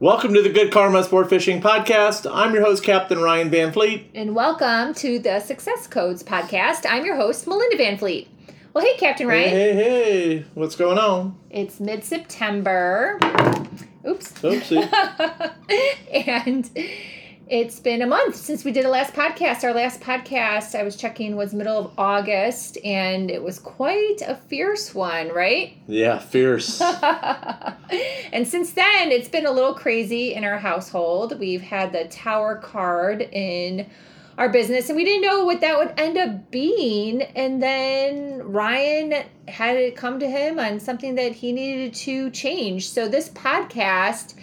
Welcome to the Good Karma Sport Fishing Podcast. I'm your host, Captain Ryan Van Fleet. And welcome to the Success Codes podcast. I'm your host, Melinda Van Fleet. Well, hey, Captain Ryan. Hey, hey, hey. What's going on? It's mid September. Oops. Oopsie. and it's been a month since we did a last podcast. Our last podcast, I was checking, was middle of August, and it was quite a fierce one, right? yeah, fierce. and since then, it's been a little crazy in our household. We've had the tower card in our business, and we didn't know what that would end up being. And then Ryan had it come to him on something that he needed to change. So, this podcast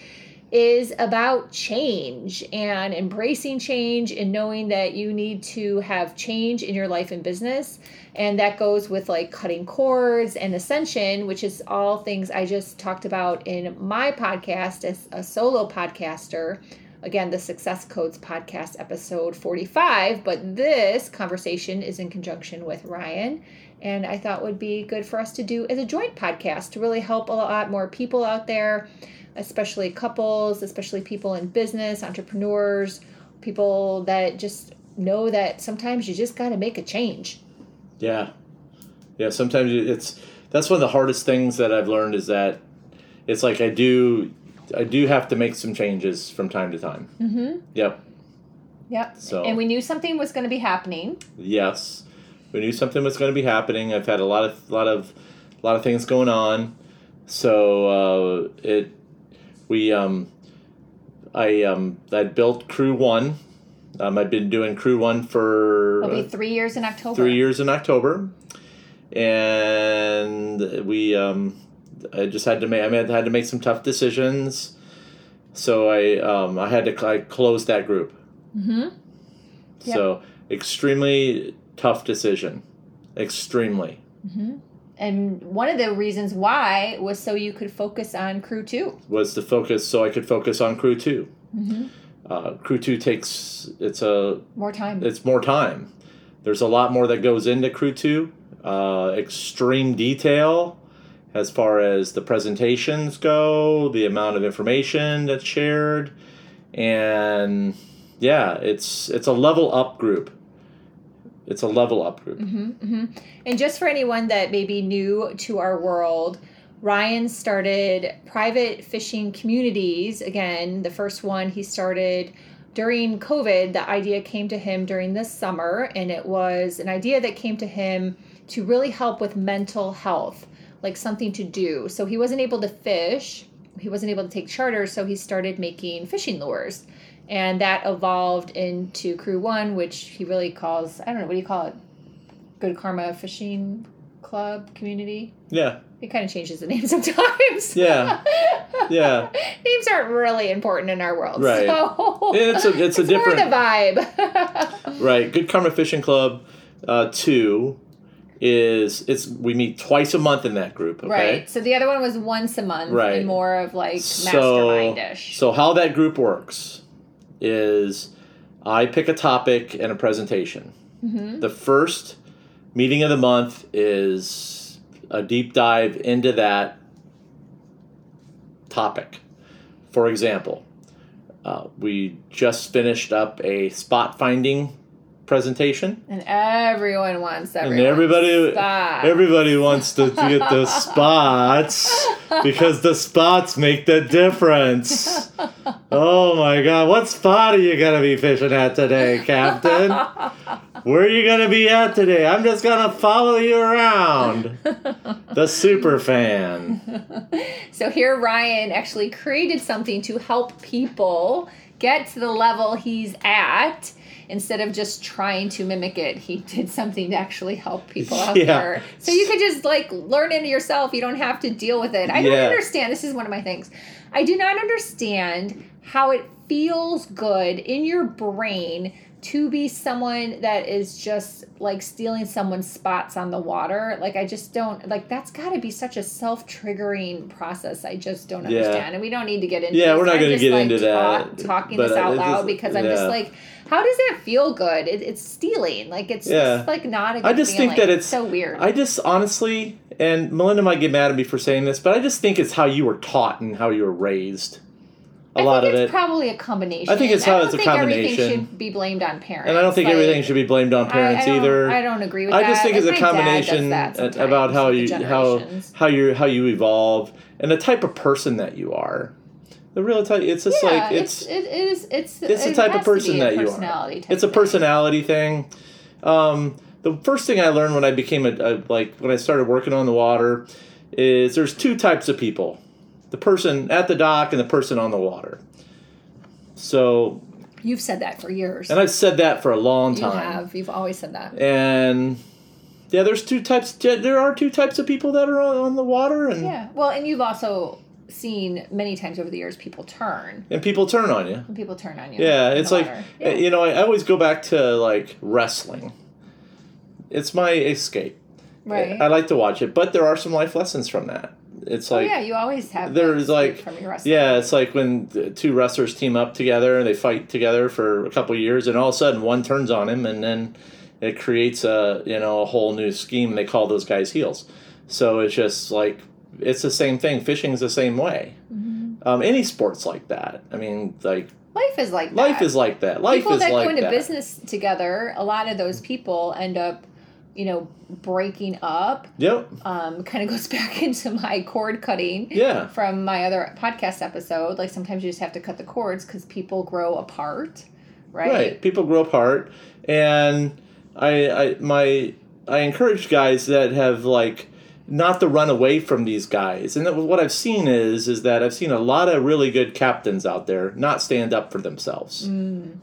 is about change and embracing change and knowing that you need to have change in your life and business. And that goes with like cutting cords and ascension, which is all things I just talked about in my podcast as a solo podcaster. Again, the Success Codes podcast, episode 45. But this conversation is in conjunction with Ryan. And I thought would be good for us to do as a joint podcast to really help a lot more people out there especially couples, especially people in business, entrepreneurs, people that just know that sometimes you just got to make a change. yeah. Yeah, sometimes it's that's one of the hardest things that I've learned is that it's like I do I do have to make some changes from time to time. Mm-hmm. Yep. Yep. So- and we knew something was going to be happening. Yes, we knew something was going to be happening. I've had a lot of lot of lot of things going on, so uh, it we um I um I built Crew One. Um, I've been doing Crew One for It'll uh, be three years in October. three years in October, and we um I just had to make I had to make some tough decisions. So I um, I had to I close that group. Mm-hmm. Yep. So extremely tough decision. Extremely. Mm-hmm. And one of the reasons why was so you could focus on crew two. Was to focus so I could focus on crew 2 Mm-hmm. Uh, crew two takes it's a More time. it's more time. There's a lot more that goes into crew two. Uh, extreme detail as far as the presentations go, the amount of information that's shared, and yeah, it's it's a level up group. It's a level up group. hmm hmm And just for anyone that may be new to our world, Ryan started private fishing communities. Again, the first one he started during COVID. The idea came to him during this summer, and it was an idea that came to him to really help with mental health, like something to do. So he wasn't able to fish, he wasn't able to take charters, so he started making fishing lures. And that evolved into Crew One, which he really calls, I don't know, what do you call it? Good Karma Fishing Club Community. Yeah, It kind of changes the name sometimes. Yeah. yeah. Names aren't really important in our world. Right. So it's a- it's a more different- the vibe. Right. Good Karma Fishing Club uh, two is it's we meet twice a month in that group. Okay. Right. So the other one was once a month Right. and more of like So mastermindish. so how that group works is I pick a topic and a presentation. hmm The first meeting of the month is a deep dive into that topic. For example, uh, we just finished up a spot finding presentation. And everyone wants and everybody Spot. everybody wants to get the spots because the spots make the difference. Oh my god, what spot are you gonna be fishing at today, Captain? Where are you gonna be at today? I'm just gonna follow you around. The super fan. So here Ryan actually created something to help people get to the level he's at instead of just trying to mimic it. He did something to actually help people out Yeah. there. So you could just like learn it yourself. You don't have to deal with it. I don't understand. This is one of my things. I do not understand how it feels good in your brain to be someone that is just like stealing someone's spots on the water like i just don't like that's got to be such a self-triggering process i just don't Yeah. understand and we don't need to get into Yeah, this. we're not gonna get like, into talk- that, talking but this out loud is- because i'm just like how does that feel good it, it's stealing like it's Yeah. just like not a good I just think feeling. that it's so weird I just honestly, and Melinda might get mad at me for saying this, but I just think it's how you were taught and how you were raised. A I lot think of it's it. probably a combination. I think it's I how don't it's a think Everything combination. should be blamed on parents. and I don't think Like, everything should be blamed on parents I don't- either. I don't agree with I that. I just think it's a my dad does combination about how you how how you how you evolve and the type of person that you are. The real type. It's just yeah, like it's it is it's it's the it type of has to be person that you are. It's a thing. personality thing. Um, the first thing I learned when I became a, a like when I started working on the water is there's two types of people: the person at the dock and the person on the water. So, You've said that for years. and I've said that for a long time. you have. You've always said that. And yeah, there's two types. There are two types of people that are on, the water, and Yeah. Well, and you've also seen many times over the years people turn. and people turn on you. When people turn on you. Yeah, it's like Yeah. Eh, you know, I always go back to like wrestling. It's my escape. right. I like to watch it, but there are some life lessons from that. It's oh like yeah, you always have. there's like from your wrestling. yeah, it's like when two wrestlers team up together and they fight together for a couple years, and all of a sudden one turns on him, and then it creates a you know a whole new scheme. They call those guys heels. So it's just like it's the same thing. Fishing's the same way. Mm-hmm. Um, any sports like that. I mean, like Life is like life that. is like that. Life people that like go into that. business together. A lot of those people end up, you know, breaking up. Yep. Um, kind of goes back into my cord cutting. Yeah. From my other podcast episode, like sometimes you just have to cut the cords because people grow apart, right? Right. People grow apart, and I, I, my, I encourage guys that have like not to run away from these guys. And that, what I've seen is, is that I've seen a lot of really good captains out there not stand up for themselves. Mm.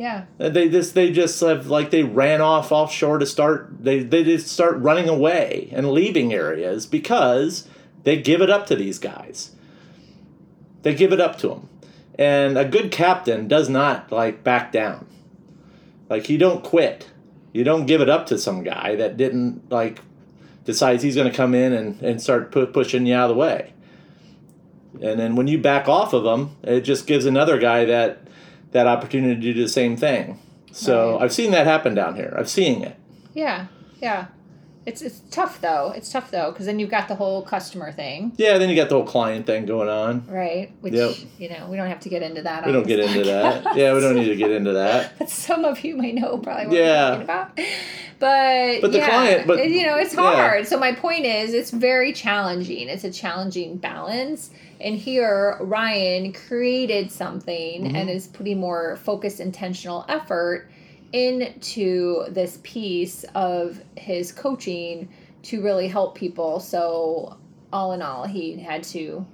Yeah. And They just, they just have like they ran off offshore to start. They, they just start running away and leaving areas because they give it up to these guys. They give it up to them, and a good captain does not like back down. Like you don't quit. You don't give it up to some guy that didn't like decides he's going to come in and, and start pu- pushing you out of the way. And then when you back off of them, it just gives another guy that that opportunity to do the same thing. So Right. I've seen that happen down here. I've seen it. Yeah. Yeah. It's it's tough though. It's tough though because then you've got the whole customer thing, Yeah, then you got the whole client thing going on. right? Which Yep. you know we don't have to get into that. We don't get this into that. Yeah, we don't need to get into that. But some of you may know probably what Yeah. I'm talking about. But But the yeah, client- but- you know it's yeah. hard. So my point is, it's very challenging. It's a challenging balance. And here, Ryan created something Mm-hmm. and is putting more focused, intentional effort into this piece of his coaching to really help people. So all in all, he had to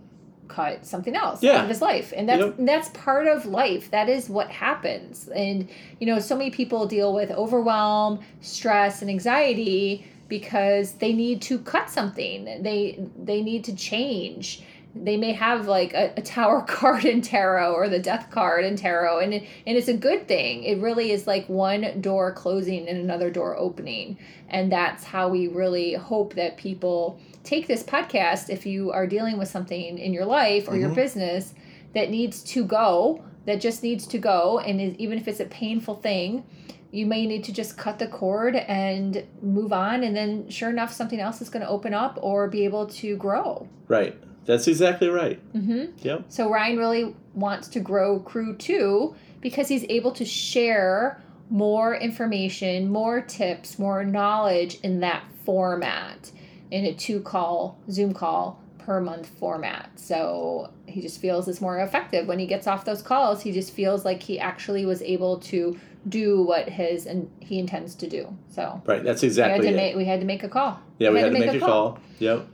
cut something else Yeah. out of his life. And that's that's part of life. That is what happens. And you know so many people deal with overwhelm stress and anxiety because they need to cut something. They they need to change they may have like a, a tower card in tarot or the death card in tarot and it, and it's a good thing it really is like one door closing and another door opening and that's how we really hope that people take this podcast if you are dealing with something in your life or your Mhm. business that needs to go that just needs to go and is, even if it's a painful thing you may need to just cut the cord and move on and then sure enough something else is going to open up or be able to grow Right. That's exactly right. hmm Yep. so Ryan really wants to grow Crew 2 because he's able to share more information, more tips, more knowledge in that format in a two call Zoom call per month format. So he just feels it's more effective when he gets off those calls. He just feels like he actually was able to do what his and he intends to do. So Right. That's we exactly had it. to make we had to make a call. yeah, we had to make a call. Yep.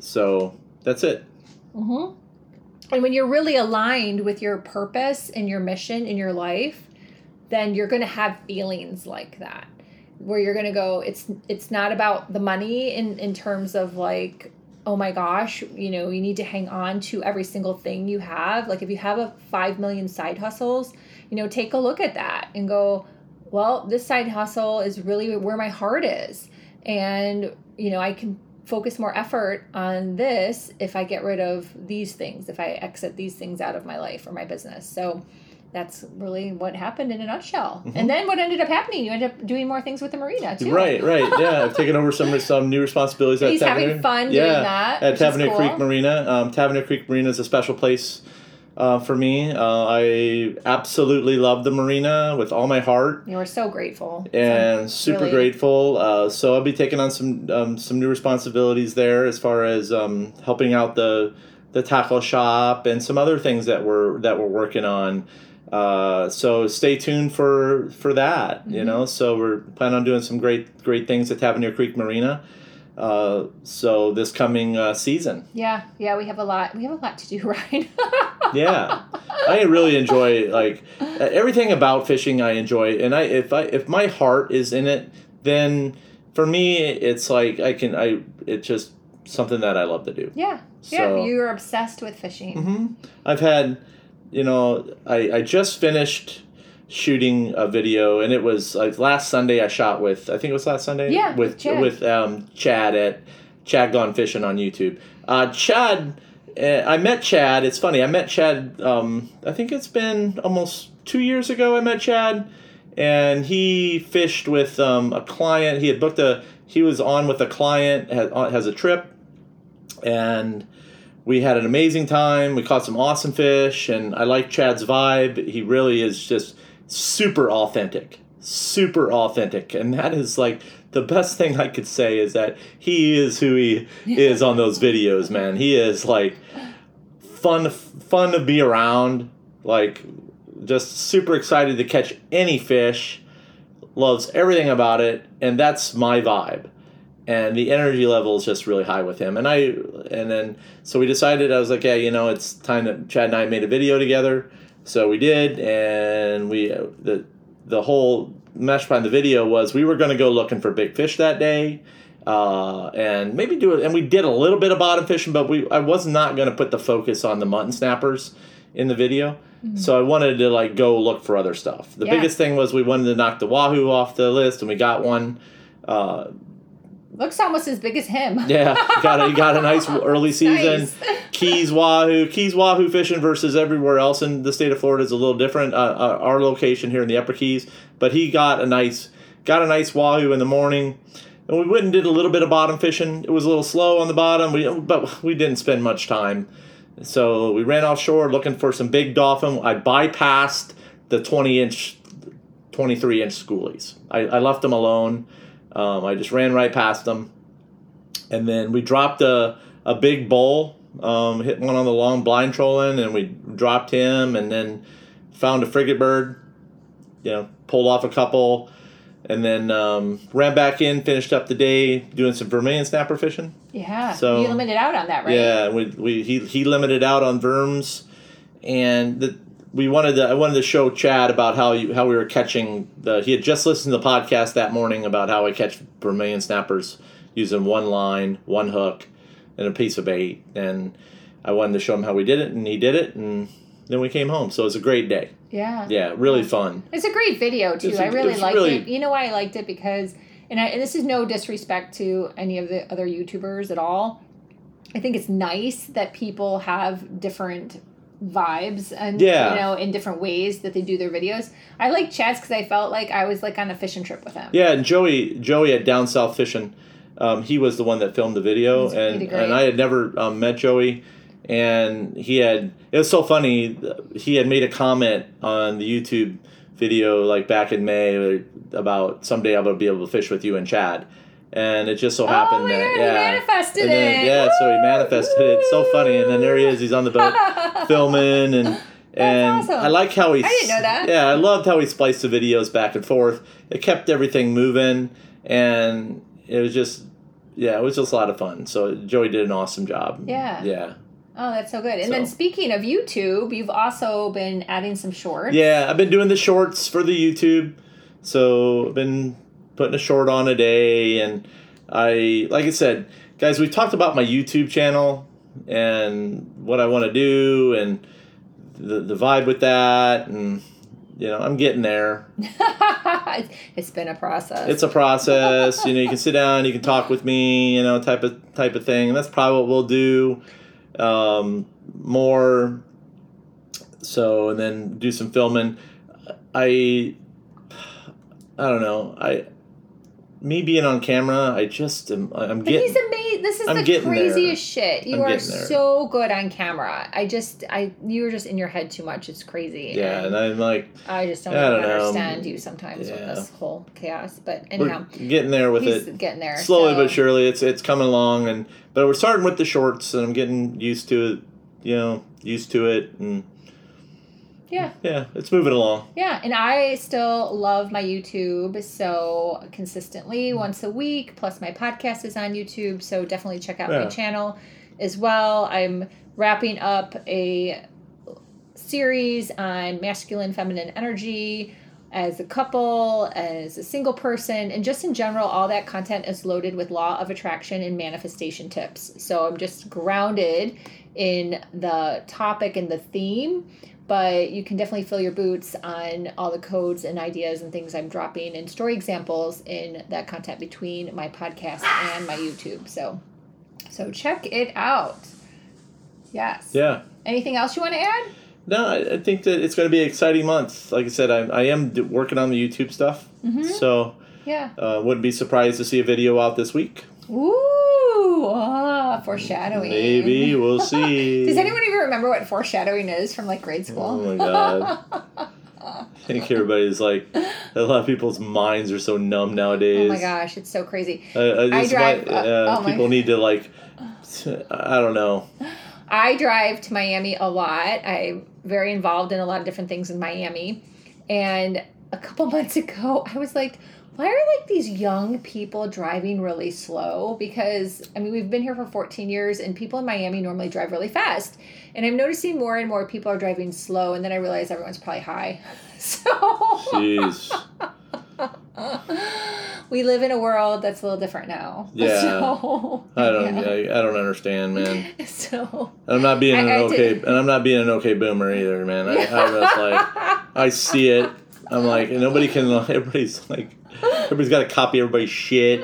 So that's it. Mm-hmm. And when you're really aligned with your purpose and your mission in your life, then you're going to have feelings like that, where you're going to go. It's it's not about the money in in terms of like, oh my gosh, you know, you need to hang on to every single thing you have. Like if you have a five million side hustles, you know, take a look at that and go, well, this side hustle is really where my heart is, and you know, I can focus more effort on this if I get rid of these things, if I exit these things out of my life or my business. So that's really what happened in a nutshell. Mhm. And then what ended up happening? You ended up doing more things with the marina too. Right, right. Yeah, I've taken over some some new responsibilities at He's having Tavernier. fun yeah, doing that. at Tavernier cool. Creek Marina. Um, Tavernier Creek Marina is a special place uh, for me. Uh, I absolutely love the marina with all my heart. You were so grateful. and super really- grateful. Uh, so I'll be taking on some um, some new responsibilities there as far as um, helping out the the tackle shop and some other things that we're that we're working on. Uh, so stay tuned for for that. You Mhm. know, so we're planning on doing some great great things at Tavernier Creek Marina. Uh, so this coming uh, season, Yeah, yeah, we have a lot. We have a lot to do, right? yeah, I really enjoy like everything about fishing. I enjoy, and I if I if my heart is in it, then for me it's like I can I it's just something that I love to do. Yeah, So yeah, you're obsessed with fishing. hmm I've had, you know, I I just finished shooting a video and it was like last Sunday I shot with I think it was last Sunday Yeah, with with Chad. with um, Chad at Chad Gone Fishing on YouTube. Uh, Chad, uh, I met Chad. It's funny. I met Chad. Um, I think it's been almost two years ago. I met Chad, and he fished with um, a client. He had booked a. He was on with a client. Has, has a trip, and we had an amazing time. We caught some awesome fish, and I like Chad's vibe. He really is just super authentic, super authentic, and that is like the best thing I could say is that he is who he is on those videos, man. He is like fun, fun to be around. Like just super excited to catch any fish. Loves everything about it, and that's my vibe and the energy level is just really high with him. And I, and then so we decided I was like, yeah, you know, it's time that Chad and I made a video together. So we did, and we uh, the the whole mesh behind the video was we were going to go looking for big fish that day. Uh, and maybe do it, and we did a little bit of bottom fishing, but we I was not going to put the focus on the mutton snappers in the video, so I wanted to like go look for other stuff. The Yeah. biggest thing was we wanted to knock the wahoo off the list, and we got one. Uh, Looks almost as big as him. yeah, got a, got a nice early season. Nice. Keys Wahoo, Keys Wahoo fishing versus everywhere else in the state of Florida is a little different. Uh, uh, our location here in the Upper Keys, but he got a nice got a nice Wahoo in the morning. And we went and did a little bit of bottom fishing. It was a little slow on the bottom, we, but we didn't spend much time. So we ran offshore looking for some big dolphin. I bypassed the 20 inch, 23 inch schoolies. I, I left them alone. Um, I just ran right past them. And then we dropped a, a big bull, um, hit one on the long blind trolling, and we dropped him and then found a frigate bird, you know, pulled off a couple, and then um, ran back in, finished up the day doing some vermilion snapper fishing. Yeah. So- you limited out on that, right? Yeah, we, we he, he limited out on verms, and the, we wanted to I wanted to show Chad about how you, how we were catching the. He had just listened to the podcast that morning about how I catch vermilion snappers using one line, one hook, and a piece of bait, and I wanted to show him how we did it, and he did it, and then we came home. So it was a great day. Yeah. Yeah, really fun. It's a great video too. It's- I really liked really- it. You know why I liked it because, and, I, and this is no disrespect to any of the other YouTubers at all. I think it's nice that people have different vibes and Yeah. you know in different ways that they do their videos. I like Chad's because I felt like I was like on a fishing trip with him. Yeah, and Joey Joey at Down South Fishing, um, he was the one that filmed the video, He's and and I had never um, met Joey, and he had it was so funny. He had made a comment on the YouTube video like back in May about someday I'm gonna be able to fish with you and Chad, and it just so oh, happened oh that God, yeah. manifested and then, it. yeah, so he manifested it. It's so funny, and then there he is. He's on the boat filming and and awesome. I like how he I didn't know that. Yeah, I loved how he spliced the videos back and forth. It kept everything moving and it was just yeah, it was just a lot of fun. So Joey did an awesome job. Yeah. Yeah. Oh, that's so good. And then speaking of YouTube, you've also been adding some shorts. Yeah, I've been doing the shorts for the YouTube. So I've been putting a short on a day and I like I said, guys, we've talked about my YouTube channel and what I want to do and the the vibe with that and you know, I'm getting there. it's been a process. It's a process. you know, you can sit down, you can talk with me, you know, type of type of thing. And that's probably what we'll do. Um, more. So and then do some filming. I. I don't know. I. me being on camera, I just am, I'm But he's getting. amazing. This is I'm the getting craziest shit. You I'm are so good on camera. I just, I, you were just in your head too much. It's crazy. Yeah, and and I'm like, I just don't, I don't know. understand you sometimes Yeah. with this whole chaos. But we're anyhow, getting there with it. getting there slowly so- but surely it's it's coming along and but we're starting with the shorts and i'm getting used to it you know used to it and Yeah. yeah it's moving along Yeah, and I still love my YouTube. So consistently mm. once a week, plus my podcast is on YouTube. So definitely check out Yeah. my channel as well. I'm wrapping up a series on masculine, feminine energy as a couple, as a single person, and just in general, all that content is loaded with law of attraction and manifestation tips. So I'm just grounded in the topic and the theme but you can definitely fill your boots on all the codes and ideas and things I'm dropping and story examples in that content between my podcast and my YouTube. So so check it out. Yes. yeah Anything else you want to add? no i, I think that it's going to be an exciting month like i said i, I am working on the youtube stuff Mhm. so Yeah. uh, wouldn't be surprised to see a video out this week Ooh, ah, foreshadowing. maybe we'll see Does anyone even remember what foreshadowing is from like grade school? Oh my God. i think everybody's like a lot of people's minds are so numb nowadays oh my gosh, it's so crazy. I, I, I drive- might- uh, uh, oh my- people need to like i don't know I drive to Miami a lot. I'm very involved in a lot of different things in Miami. And a couple months ago, I was like, why are like these young people driving really slow? Because I mean, we've been here for 14 years and people in Miami normally drive really fast. And I'm noticing more and more people are driving slow and then I realize everyone's probably high. So jeez we live in a world that's a little different now. Yeah. So, I don't. yeah. I, I don't understand, man. So And I'm not being I- an I okay, did- and I'm not being an okay boomer either, man. I, I just like I see it. I'm like nobody can. Everybody's like everybody's got to copy everybody's shit.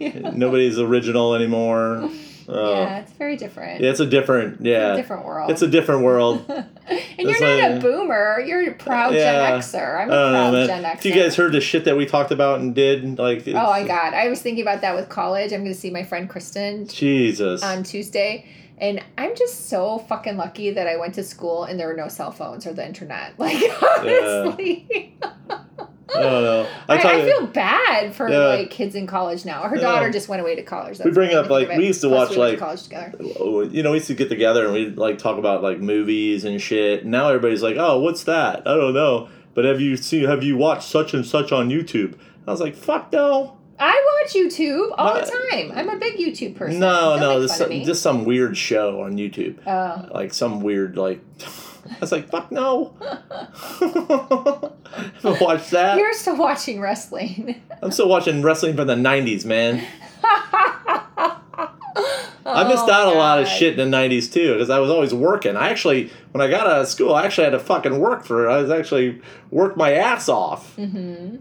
Nobody's original anymore. Yeah, it's very different. yeah, it's a different. It's Yeah, a different world. it's a different world. and it's you're not like- a boomer. You're a proud Yeah. Gen Xer. I'm a don't proud know, Gen. Xer. Have you guys heard the shit that we talked about and did? Like, Oh my god, I was thinking about that with college. I'm going to see my friend Kristen Jesus. on Tuesday. And I'm just so fucking lucky that I went to school and there were no cell phones or the internet. Like honestly, I don't know. I, talk- I feel bad for Yeah. like kids in college now. Her Yeah. daughter just went away to college. We bring up, like, we used to Plus watch, we went to like- college together. You know, we used to get together and we'd like talk about like movies and shit. Now everybody's like, "Oh, what's that?" I don't know. But have you seen? Have you watched such and such on YouTube? I was like, "Fuck no, I watch YouTube all the time. I'm a big YouTube person. no, Don't no." This fun just some weird show on YouTube, Oh. like some weird like. I was like, "Fuck no." Watched that. You're still watching wrestling. I'm still watching wrestling from the '90s, man. I missed Oh, out a lot of shit in the '90s too, because I was always working. I actually, when I got out of school, I actually had to fucking work for it. I was actually worked my ass off. Mm-hmm.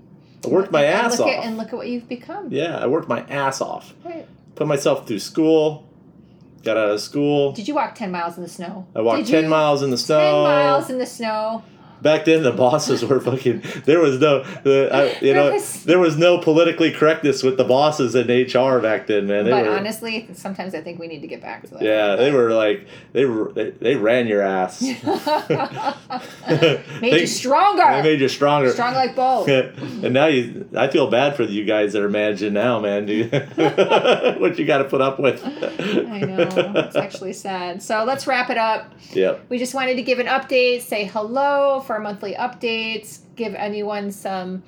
I worked my and ass look off. At, and look at what you've become. yeah, I worked my ass off. Right. Put myself through school. Got out of school. Did you walk 10 miles in the snow? I walked Did ten you? miles in the snow. 10 snow. miles in the snow. Back then, the bosses were fucking. There was no, the, I, you know, Yes. there was no politically correctness with the bosses in HR back then, man. They but were, honestly, sometimes I think we need to get back to that. yeah, they were like they were they, they ran your ass. Made They- you stronger. They made you stronger. Strong like both. and now you, I feel bad for you guys that are managing now, man. what you got to put up with? I know. It's actually sad. So let's wrap it up. Yep. We just wanted to give an update, say hello for monthly updates, give anyone some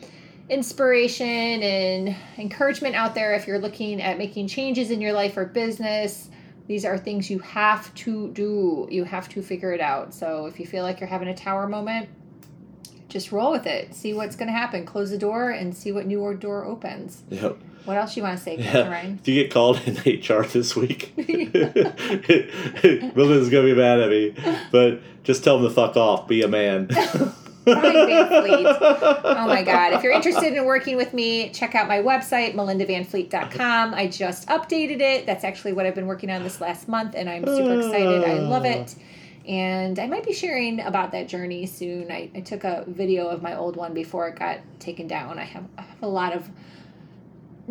inspiration and encouragement out there if you're looking at making changes in your life or business. These are things you have to do. You have to figure it out. So if you feel like you're having a tower moment, just roll with it. See what's going to happen. Close the door and see what new door opens. Yep. What else you want to say, Yeah. Captain Ryan? If you get called in HR this week, Melinda's gonna be mad at me. But just tell them to fuck off. Be a man. Ryan Van Fleet. Oh my God. If you're interested in working with me, check out my website, melindavanfleet.com. I just updated it. That's actually what I've been working on this last month, and I'm super excited. I love it. And I might be sharing about that journey soon. I, I took a video of my old one before it got taken down. I have, I have a lot of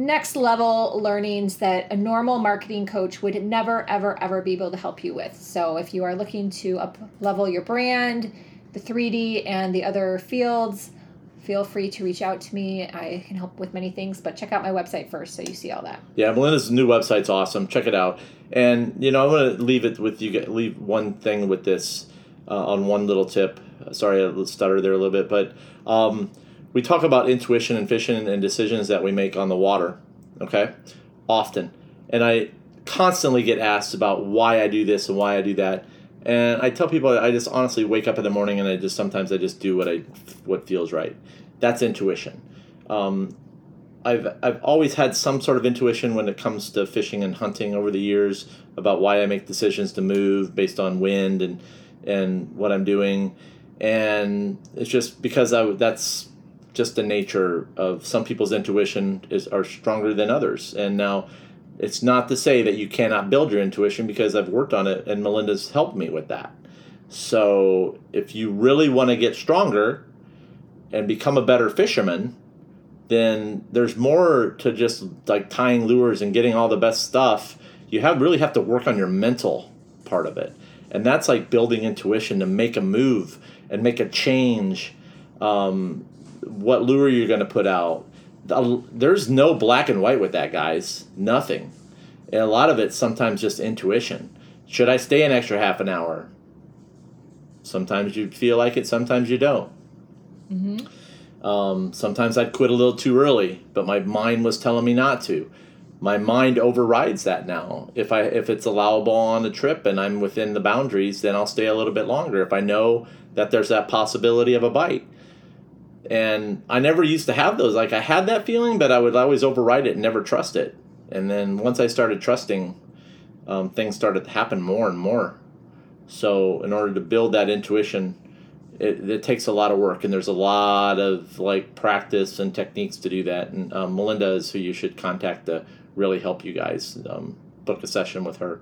next level learnings that a normal marketing coach would never, ever, ever be able to help you with. So if you are looking to up level your brand, the 3D, and the other fields, feel free to reach out to me. I can help with many things, but check out my website first so you see all that. Yeah, Melinda's new website's awesome. Check it out. And you know, I'm gonna leave it with you. Leave one thing with this uh, on one little tip. Sorry, I stuttered there a little bit, but um, we talk about intuition and fishing and decisions that we make on the water. Okay, often, and I constantly get asked about why I do this and why I do that. And I tell people I just honestly wake up in the morning and I just sometimes I just do what I what feels right. That's intuition. Um, I've I've always had some sort of intuition when it comes to fishing and hunting over the years about why I make decisions to move based on wind and and what I'm doing, and it's just because I that's just the nature of some people's intuition is are stronger than others, and now it's not to say that you cannot build your intuition because I've worked on it and Melinda's helped me with that. So if you really want to get stronger and become a better fisherman then there's more to just like tying lures and getting all the best stuff. You have really have to work on your mental part of it, and that's like building intuition to make a move and make a change. Um, what lure you're going to put out? There's no black and white with that, guys. Nothing. And a lot of it's sometimes just intuition. Should I stay an extra half an hour? Sometimes you feel like it, sometimes you don't. Mm-hmm. Um, sometimes I'd quit a little too early, but my mind was telling me not to. My mind overrides that now. If I if it's allowable on the trip and I'm within the boundaries, then I'll stay a little bit longer. If I know that there's that possibility of a bite. And I never used to have those. Like I had that feeling, but I would always override it and never trust it. And then once I started trusting, um, things started to happen more and more. So in order to build that intuition, it, it takes a lot of work and there's a lot of like practice and techniques to do that and um, melinda is who you should contact to really help you guys um, book a session with her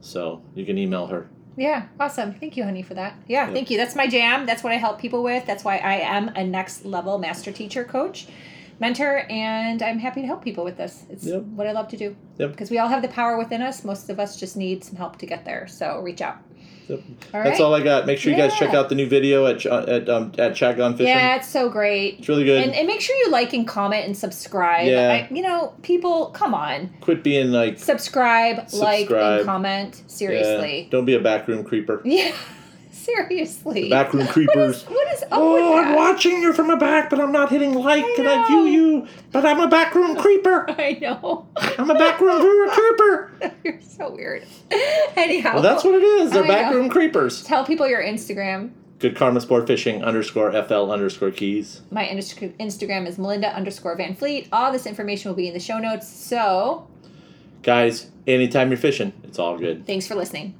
so you can email her yeah awesome. Thank you honey for that. Yeah, yeah. thank you. That's my jam. That's what i help people with. That's why i am a next level master teacher coach mentor and i'm happy to help people with this. It's yep. what i love to do. Yep. because we all have the power within us. Most of us just need some help to get there. So reach out Yep. All That's right. all I got. Make sure you yeah. guys check out the new video at at um, at Chad Gone Fishing. Yeah, it's so great. It's really good. And, and make sure you like and comment and subscribe. Yeah. I, you know, people, come on. Quit being like subscribe, subscribe. like, and comment. Seriously. Yeah. Don't be a backroom creeper. Yeah. Seriously. The backroom creepers. What is, what is oh, that? I'm watching you from the back, but I'm not hitting like I and I view you. But I'm a backroom creeper. I know. I'm a backroom creeper. You're so weird. Anyhow. Well, that's what it is. They're backroom creepers. Tell people your Instagram. Good Karma Sport Fishing underscore FL underscore keys. My Instagram is Melinda underscore Van Fleet. All this information will be in the show notes. So, guys, anytime you're fishing, it's all good. Thanks for listening.